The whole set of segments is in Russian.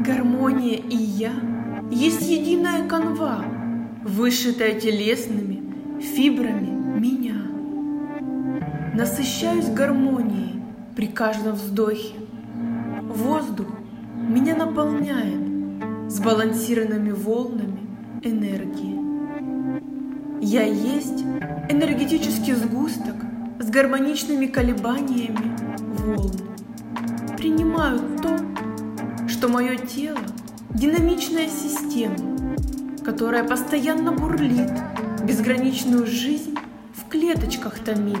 Гармония и я есть единая канва, вышитая телесными фибрами меня. Насыщаюсь гармонией при каждом вздохе. Воздух меня наполняет сбалансированными волнами энергии. Я есть энергетический сгусток с гармоничными колебаниями волн. Принимаю то, что мое тело – динамичная система, которая постоянно бурлит, безграничную жизнь в клеточках томит.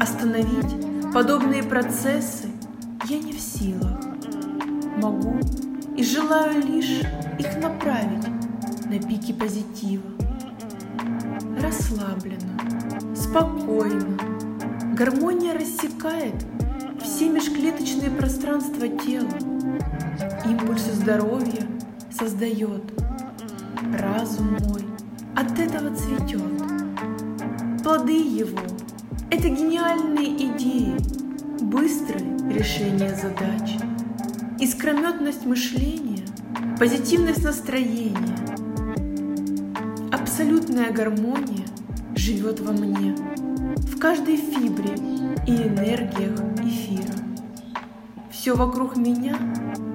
Остановить подобные процессы я не в силах. Могу и желаю лишь их направить на пике позитива. Расслабленно, спокойно, гармония рассекает все межклеточные пространства тела. Импульсы здоровья создает. Разум мой от этого цветет. Плоды его – это гениальные идеи, быстрое решение задач, искрометность мышления, позитивность настроения. Абсолютная гармония живет во мне, в каждой фибре и энергиях. Все вокруг меня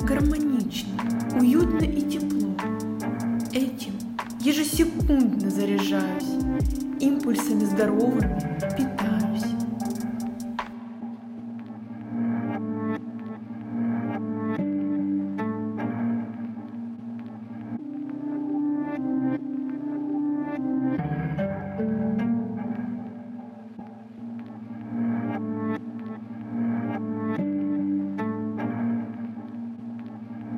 гармонично, уютно и тепло. Этим ежесекундно заряжаюсь импульсами здоровыми, питательными